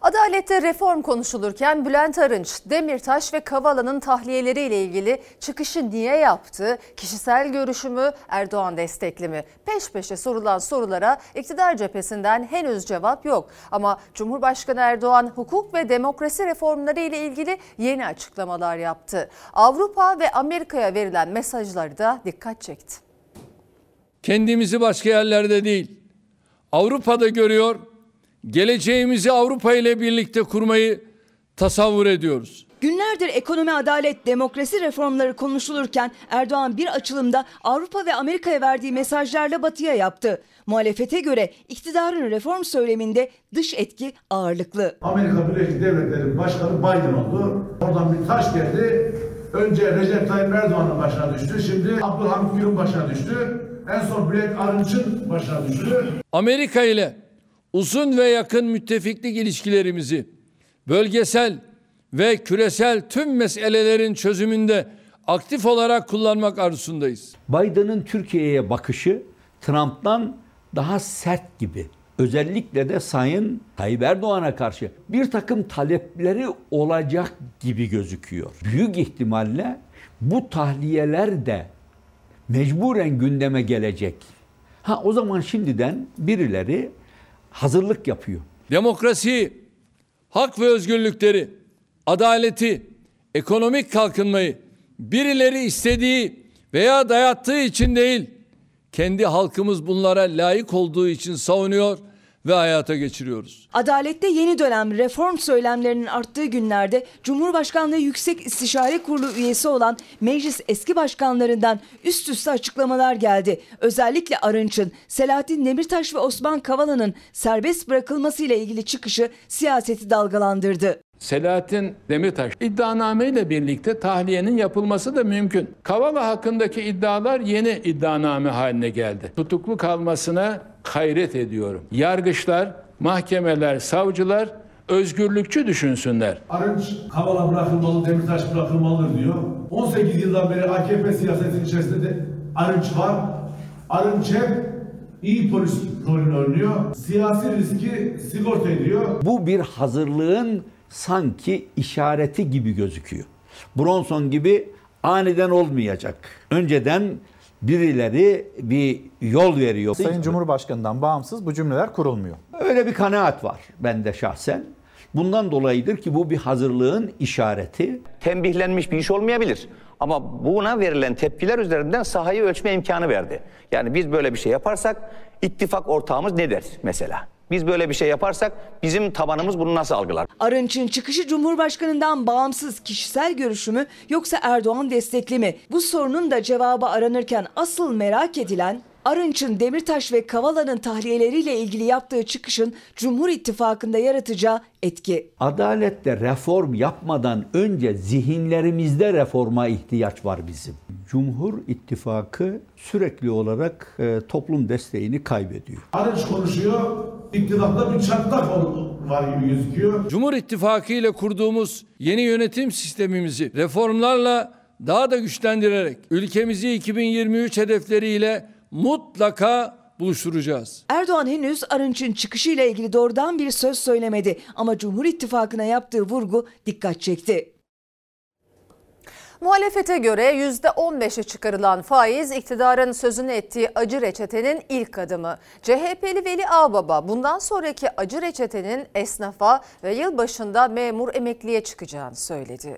Adalette reform konuşulurken Bülent Arınç, Demirtaş ve Kavala'nın tahliyeleriyle ilgili çıkışı niye yaptı? Kişisel görüşümü Erdoğan destekli mi? Peş peşe sorulan sorulara iktidar cephesinden henüz cevap yok. Ama Cumhurbaşkanı Erdoğan hukuk ve demokrasi reformları ile ilgili yeni açıklamalar yaptı. Avrupa ve Amerika'ya verilen mesajları da dikkat çekti. Kendimizi başka yerlerde değil, Avrupa'da görüyor, geleceğimizi Avrupa ile birlikte kurmayı tasavvur ediyoruz. Günlerdir ekonomi, adalet, demokrasi reformları konuşulurken Erdoğan bir açılımda Avrupa ve Amerika'ya verdiği mesajlarla batıya yaptı. Muhalefete göre iktidarın reform söyleminde dış etki ağırlıklı. Amerika Birleşik Devletleri Başkanı Biden oldu. Oradan bir taş geldi. Önce Recep Tayyip Erdoğan'ın başına düştü. Şimdi Abdülhamit Gül'ün başına düştü. En son Bülent Arınç'ın başına düştü. Amerika ile uzun ve yakın müttefiklik ilişkilerimizi bölgesel ve küresel tüm meselelerin çözümünde aktif olarak kullanmak arzusundayız. Biden'ın Türkiye'ye bakışı Trump'tan daha sert gibi. Özellikle de Sayın Tayyip Erdoğan'a karşı bir takım talepleri olacak gibi gözüküyor. Büyük ihtimalle bu tahliyeler de mecburen gündeme gelecek. Ha o zaman şimdiden birileri hazırlık yapıyor. Demokrasi, hak ve özgürlükleri, adaleti, ekonomik kalkınmayı birileri istediği veya dayattığı için değil, kendi halkımız bunlara layık olduğu için savunuyor ve hayata geçiriyoruz. Adalette yeni dönem reform söylemlerinin arttığı günlerde Cumhurbaşkanlığı Yüksek İstişare Kurulu üyesi olan meclis eski başkanlarından üst üste açıklamalar geldi. Özellikle Arınç'ın, Selahattin Demirtaş ve Osman Kavala'nın serbest bırakılmasıyla ilgili çıkışı siyaseti dalgalandırdı. Selahattin Demirtaş iddianame ile birlikte tahliyenin yapılması da mümkün. Kavala hakkındaki iddialar yeni iddianame haline geldi. Tutuklu kalmasına hayret ediyorum. Yargıçlar, mahkemeler, savcılar özgürlükçü düşünsünler. Arınç Kavala bırakılmalı, Demirtaş bırakılmalı diyor. 18 yıldan beri AKP siyasetinin içerisinde de Arınç var. Arınç hep iyi polis rolünü oynuyor. Siyasi riski sigorta ediyor. Bu bir hazırlığın sanki işareti gibi gözüküyor. Bronson gibi aniden olmayacak. Önceden birileri bir yol veriyor. Sayın Cumhurbaşkanı'ndan bağımsız bu cümleler kurulmuyor. Öyle bir kanaat var bende şahsen. Bundan dolayıdır ki bu bir hazırlığın işareti. Tembihlenmiş bir iş olmayabilir. Ama buna verilen tepkiler üzerinden sahayı ölçme imkanı verdi. Yani biz böyle bir şey yaparsak ittifak ortağımız ne der mesela? Biz böyle bir şey yaparsak bizim tabanımız bunu nasıl algılar? Arınç'ın çıkışı Cumhurbaşkanı'ndan bağımsız kişisel görüşü mü yoksa Erdoğan destekli mi? Bu sorunun da cevabı aranırken asıl merak edilen Arınç'ın Demirtaş ve Kavala'nın tahliyeleriyle ilgili yaptığı çıkışın Cumhur İttifakı'nda yaratacağı etki. Adalette reform yapmadan önce zihinlerimizde reforma ihtiyaç var bizim. Cumhur İttifakı sürekli olarak e, toplum desteğini kaybediyor. Arınç konuşuyor, iktidarda bir çatlak var gibi gözüküyor. Cumhur İttifakı ile kurduğumuz yeni yönetim sistemimizi reformlarla daha da güçlendirerek ülkemizi 2023 hedefleriyle mutlaka buluşturacağız. Erdoğan henüz Arınç'ın çıkışıyla ilgili doğrudan bir söz söylemedi ama Cumhur İttifakı'na yaptığı vurgu dikkat çekti. Muhalefete göre %15'e çıkarılan faiz iktidarın sözünü ettiği acı reçetenin ilk adımı. CHP'li Veli Ağbaba bundan sonraki acı reçetenin esnafa ve yılbaşında memur emekliye çıkacağını söyledi.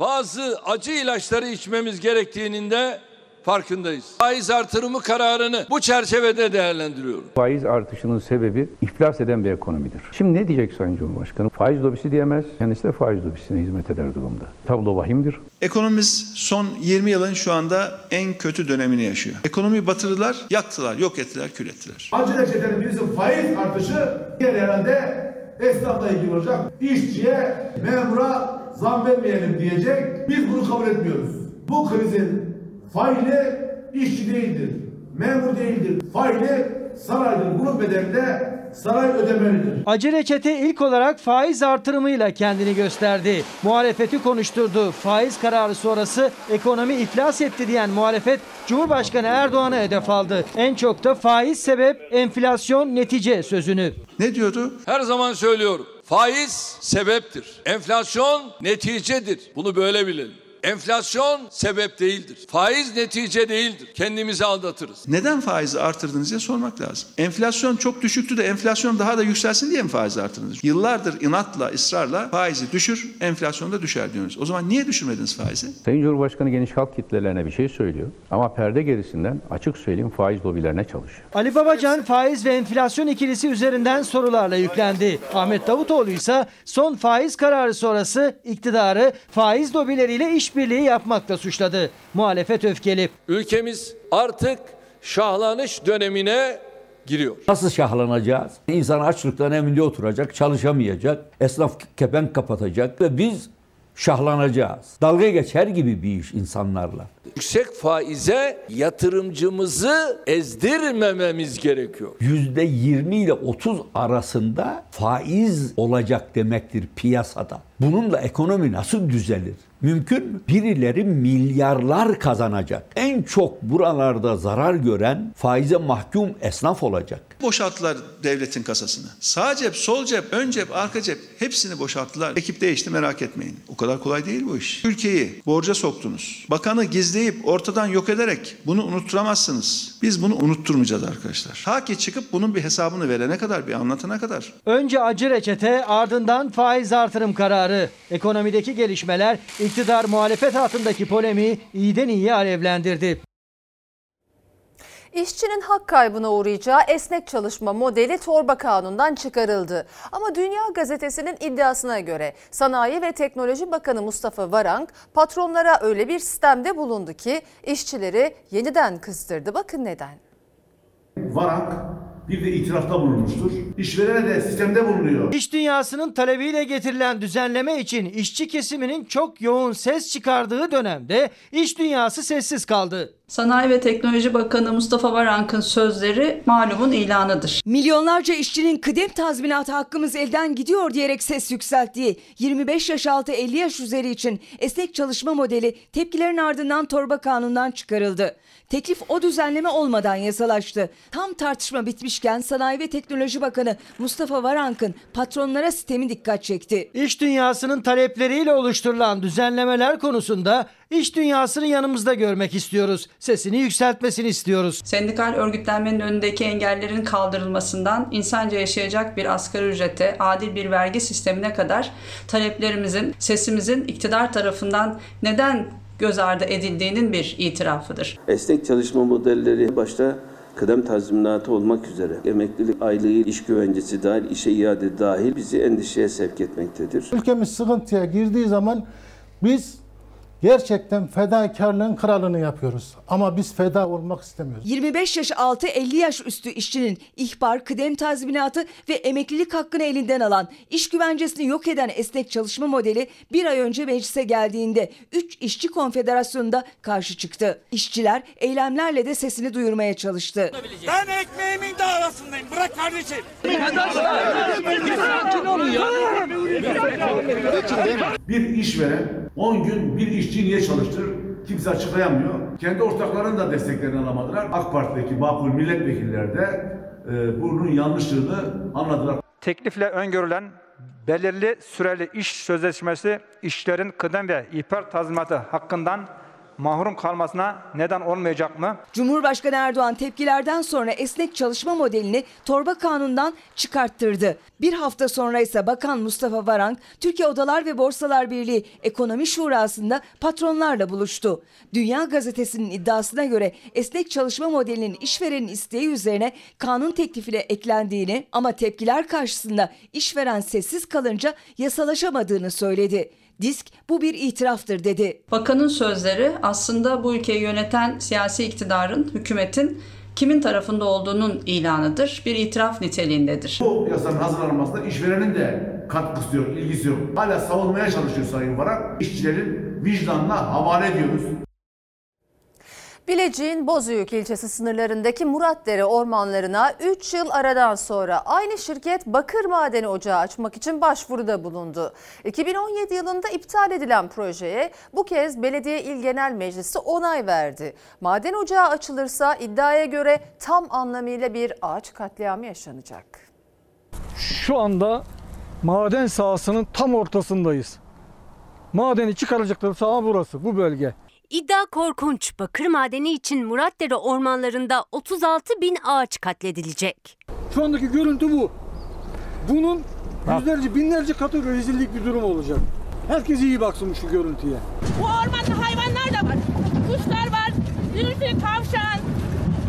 Bazı acı ilaçları içmemiz gerektiğinin de farkındayız. Faiz artırımı kararını bu çerçevede değerlendiriyorum. Faiz artışının sebebi iflas eden bir ekonomidir. Şimdi ne diyecek Sayın Cumhurbaşkanı? Faiz lobisi diyemez. Kendisi de faiz lobisine hizmet eder durumda. Tablo vahimdir. Ekonomimiz son 20 yılın şu anda en kötü dönemini yaşıyor. Ekonomiyi batırdılar, yaktılar, yok ettiler, kül ettiler. Acı reçetenin birisi faiz artışı, diğer herhalde esnafla ilgili olacak. İşçiye, memura zam vermeyelim diyecek. Biz bunu kabul etmiyoruz. Bu krizin faili işçi değildir, memur değildir. Faili saraydır. Bunun bedelini de saray ödemelidir. Acı reçete ilk olarak faiz artırımıyla kendini gösterdi. Muhalefeti konuşturdu. Faiz kararı sonrası ekonomi iflas etti diyen muhalefet Cumhurbaşkanı Erdoğan'a hedef aldı. En çok da faiz sebep, enflasyon netice sözünü. Ne diyordu? Her zaman söylüyorum. Faiz sebeptir. Enflasyon neticedir. Bunu böyle bilelim. Enflasyon sebep değildir. Faiz netice değildir. Kendimizi aldatırız. Neden faizi artırdınız diye sormak lazım. Enflasyon çok düşüktü de enflasyon daha da yükselsin diye mi faizi artırdınız? Yıllardır inatla, ısrarla faizi düşür, enflasyon da düşer diyoruz. O zaman niye düşürmediniz faizi? Sayın Cumhurbaşkanı geniş halk kitlelerine bir şey söylüyor. Ama perde gerisinden açık söyleyeyim faiz lobilerine çalışıyor. Ali Babacan faiz ve enflasyon ikilisi üzerinden sorularla yüklendi. Ahmet Davutoğlu ise son faiz kararı sonrası iktidarı faiz lobileriyle işbirliği yapmakla suçladı. Muhalefet öfkeli. Ülkemiz artık şahlanış dönemine giriyor. Nasıl şahlanacağız? İnsan açlıktan evinde oturacak, çalışamayacak, esnaf kepenk kapatacak ve biz şahlanacağız. Dalga geçer gibi bir iş insanlarla. Yüksek faize yatırımcımızı ezdirmememiz gerekiyor. Yüzde 20 ile 30 arasında faiz olacak demektir piyasada. Bununla ekonomi nasıl düzelir? Mümkün mü? Birileri milyarlar kazanacak. En çok buralarda zarar gören faize mahkum esnaf olacak. Boşalttılar devletin kasasını. Sağ cep, sol cep, ön cep, arka cep hepsini boşalttılar. Ekip değişti merak etmeyin. O kadar kolay değil bu iş. Ülkeyi borca soktunuz. Bakanı gizleyip ortadan yok ederek bunu unutturamazsınız. Biz bunu unutturmayacağız arkadaşlar. Ta ki çıkıp bunun bir hesabını verene kadar, bir anlatana kadar. Önce acı reçete ardından faiz artırım kararı. Ekonomideki gelişmeler iktidar muhalefet altındaki polemiği iyiden iyiye alevlendirdi. İşçinin hak kaybına uğrayacağı esnek çalışma modeli torba kanundan çıkarıldı. Ama Dünya Gazetesi'nin iddiasına göre Sanayi ve Teknoloji Bakanı Mustafa Varank patronlara öyle bir sistemde bulundu ki işçileri yeniden kızdırdı. Bakın neden. Varank bir de itirafta bulunmuştur. İşverene de sistemde bulunuyor. İş dünyasının talebiyle getirilen düzenleme için işçi kesiminin çok yoğun ses çıkardığı dönemde iş dünyası sessiz kaldı. Sanayi ve Teknoloji Bakanı Mustafa Varank'ın sözleri malumun ilanıdır. Milyonlarca işçinin kıdem tazminatı hakkımız elden gidiyor diyerek ses yükselttiği 25 yaş altı 50 yaş üzeri için esnek çalışma modeli tepkilerin ardından torba kanundan çıkarıldı. Teklif o düzenleme olmadan yasalaştı. Tam tartışma bitmişken Sanayi ve Teknoloji Bakanı Mustafa Varank'ın patronlara sistemi dikkat çekti. İş dünyasının talepleriyle oluşturulan düzenlemeler konusunda iş dünyasını yanımızda görmek istiyoruz. Sesini yükseltmesini istiyoruz. Sendikal örgütlenmenin önündeki engellerin kaldırılmasından insanca yaşayacak bir asgari ücrete, adil bir vergi sistemine kadar taleplerimizin, sesimizin iktidar tarafından neden göz ardı edildiğinin bir itirafıdır. Esnek çalışma modelleri başta kıdem tazminatı olmak üzere emeklilik aylığı, iş güvencesi dahil, işe iade dahil bizi endişeye sevk etmektedir. Ülkemiz sıkıntıya girdiği zaman biz gerçekten fedakarlığın kralını yapıyoruz. Ama biz feda olmak istemiyoruz. 25 yaş altı 50 yaş üstü işçinin ihbar, kıdem tazminatı ve emeklilik hakkını elinden alan, iş güvencesini yok eden esnek çalışma modeli bir ay önce meclise geldiğinde 3 işçi konfederasyonunda karşı çıktı. İşçiler eylemlerle de sesini duyurmaya çalıştı. Ben ekmeğimin davasındayım. Bırak kardeşim. Bir işveren 10 gün bir işçi niye çalıştırır? kimse açıklayamıyor. Kendi ortaklarının da desteklerini alamadılar. AK Parti'deki makul milletvekiller de e, bunun yanlışlığını anladılar. Teklifle öngörülen belirli süreli iş sözleşmesi işlerin kıdem ve ihbar tazminatı hakkından mahrum kalmasına neden olmayacak mı? Cumhurbaşkanı Erdoğan tepkilerden sonra esnek çalışma modelini torba kanundan çıkarttırdı. Bir hafta sonra ise Bakan Mustafa Varank, Türkiye Odalar ve Borsalar Birliği Ekonomi Şurası'nda patronlarla buluştu. Dünya Gazetesi'nin iddiasına göre esnek çalışma modelinin işverenin isteği üzerine kanun teklifiyle eklendiğini ama tepkiler karşısında işveren sessiz kalınca yasalaşamadığını söyledi. Disk bu bir itiraftır dedi. Bakanın sözleri aslında bu ülkeyi yöneten siyasi iktidarın, hükümetin kimin tarafında olduğunun ilanıdır. Bir itiraf niteliğindedir. Bu yasanın hazırlanmasında işverenin de katkısı yok, ilgisi yok. Hala savunmaya çalışıyor Sayın Varak. İşçilerin vicdanına havale ediyoruz. Bilecik'in Bozüyük ilçesi sınırlarındaki Muratdere ormanlarına 3 yıl aradan sonra aynı şirket bakır madeni ocağı açmak için başvuruda bulundu. 2017 yılında iptal edilen projeye bu kez Belediye İl Genel Meclisi onay verdi. Maden ocağı açılırsa iddiaya göre tam anlamıyla bir ağaç katliamı yaşanacak. Şu anda maden sahasının tam ortasındayız. Madeni çıkaracakları saha burası, bu bölge. İddia korkunç. Bakır madeni için Muratdere ormanlarında 36 bin ağaç katledilecek. Şu andaki görüntü bu. Bunun yüzlerce, binlerce katı rezillik bir durum olacak. Herkes iyi baksın şu görüntüye. Bu ormanda hayvanlar da var. Kuşlar var, zülfü, tavşan,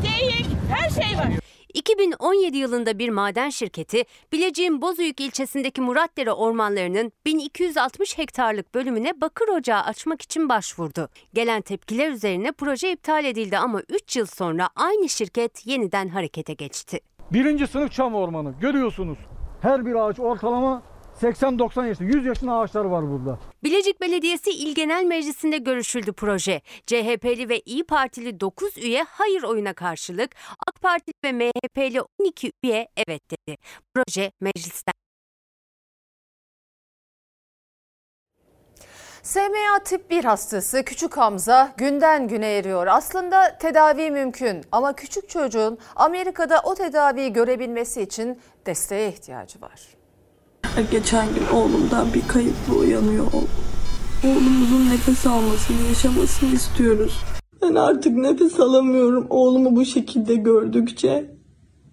geyik, her şey var. 2017 yılında bir maden şirketi Bilecik'in Bozüyük ilçesindeki Muratdere ormanlarının 1260 hektarlık bölümüne bakır ocağı açmak için başvurdu. Gelen tepkiler üzerine proje iptal edildi ama 3 yıl sonra aynı şirket yeniden harekete geçti. Birinci sınıf çam ormanı görüyorsunuz. Her bir ağaç ortalama 80-90 yaşında, 100 yaşında ağaçlar var burada. Bilecik Belediyesi İl Genel Meclisi'nde görüşüldü proje. CHP'li ve İyi Partili 9 üye hayır oyuna karşılık, AK Partili ve MHP'li 12 üye evet dedi. Proje meclisten SMA tip 1 hastası küçük Hamza günden güne eriyor. Aslında tedavi mümkün ama küçük çocuğun Amerika'da o tedaviyi görebilmesi için desteğe ihtiyacı var. Geçen gün oğlumdan bir kayıpla uyanıyor oğlum. Oğlumuzun nefes almasını, yaşamasını istiyoruz. Ben artık nefes alamıyorum oğlumu bu şekilde gördükçe.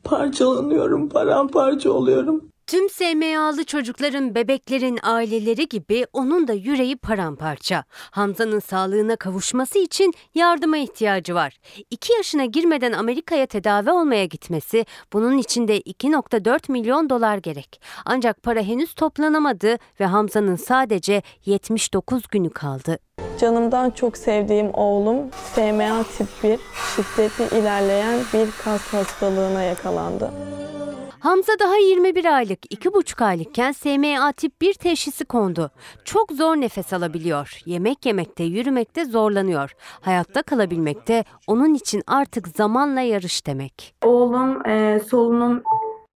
Parçalanıyorum, paramparça oluyorum. Tüm SMA'lı çocukların, bebeklerin aileleri gibi onun da yüreği paramparça. Hamza'nın sağlığına kavuşması için yardıma ihtiyacı var. 2 yaşına girmeden Amerika'ya tedavi olmaya gitmesi, bunun için de 2.4 milyon dolar gerek. Ancak para henüz toplanamadı ve Hamza'nın sadece 79 günü kaldı. Canımdan çok sevdiğim oğlum SMA tip 1 şiddetli ilerleyen bir kas hastalığına yakalandı. Hamza daha 21 aylık, 2,5 aylıkken SMA tip 1 teşhisi kondu. Çok zor nefes alabiliyor. Yemek yemekte, yürümekte zorlanıyor. Hayatta kalabilmekte onun için artık zamanla yarış demek. Oğlum e, solunum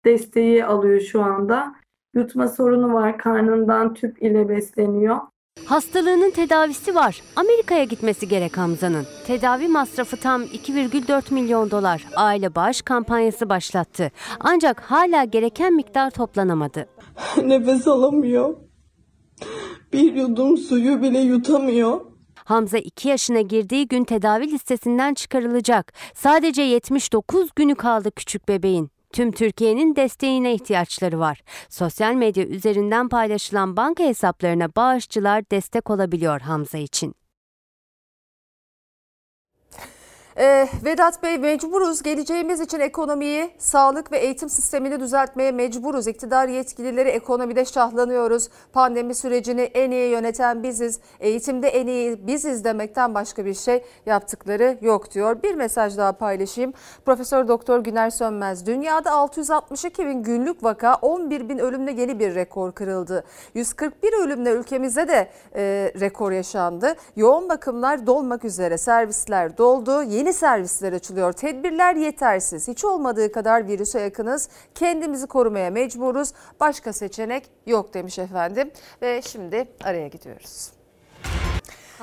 desteği alıyor şu anda. Yutma sorunu var. Karnından tüp ile besleniyor. Hastalığının tedavisi var. Amerika'ya gitmesi gerek Hamza'nın. Tedavi masrafı tam 2,4 milyon dolar. Aile bağış kampanyası başlattı. Ancak hala gereken miktar toplanamadı. Nefes alamıyor. Bir yudum suyu bile yutamıyor. Hamza 2 yaşına girdiği gün tedavi listesinden çıkarılacak. Sadece 79 günü kaldı küçük bebeğin. Tüm Türkiye'nin desteğine ihtiyaçları var. Sosyal medya üzerinden paylaşılan banka hesaplarına bağışçılar destek olabiliyor Hamza için. Ee, Vedat Bey mecburuz. Geleceğimiz için ekonomiyi, sağlık ve eğitim sistemini düzeltmeye mecburuz. İktidar yetkilileri ekonomide şahlanıyoruz. Pandemi sürecini en iyi yöneten biziz. Eğitimde en iyi biziz demekten başka bir şey yaptıkları yok diyor. Bir mesaj daha paylaşayım. Profesör Doktor Güner Sönmez. Dünyada 662 bin günlük vaka 11 bin ölümle yeni bir rekor kırıldı. 141 ölümle ülkemizde de e, rekor yaşandı. Yoğun bakımlar dolmak üzere servisler doldu. Yeni servisler açılıyor. Tedbirler yetersiz. Hiç olmadığı kadar virüse yakınız. Kendimizi korumaya mecburuz. Başka seçenek yok demiş efendim. Ve şimdi araya gidiyoruz.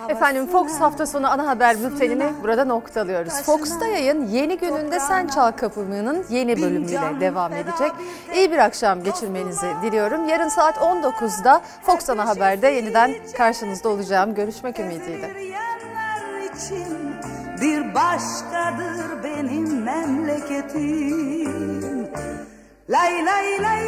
Efendim Fox hafta sonu ana haber bültenini burada noktalıyoruz. Fox'ta yayın yeni gününde Sen Çal Kapımı'nın yeni bölümüyle devam edecek. İyi bir akşam geçirmenizi diliyorum. Yarın saat 19'da Fox Ana Haber'de yeniden karşınızda olacağım. Görüşmek ümidiyle. Bir başkadır benim memleketim. Lay lay lay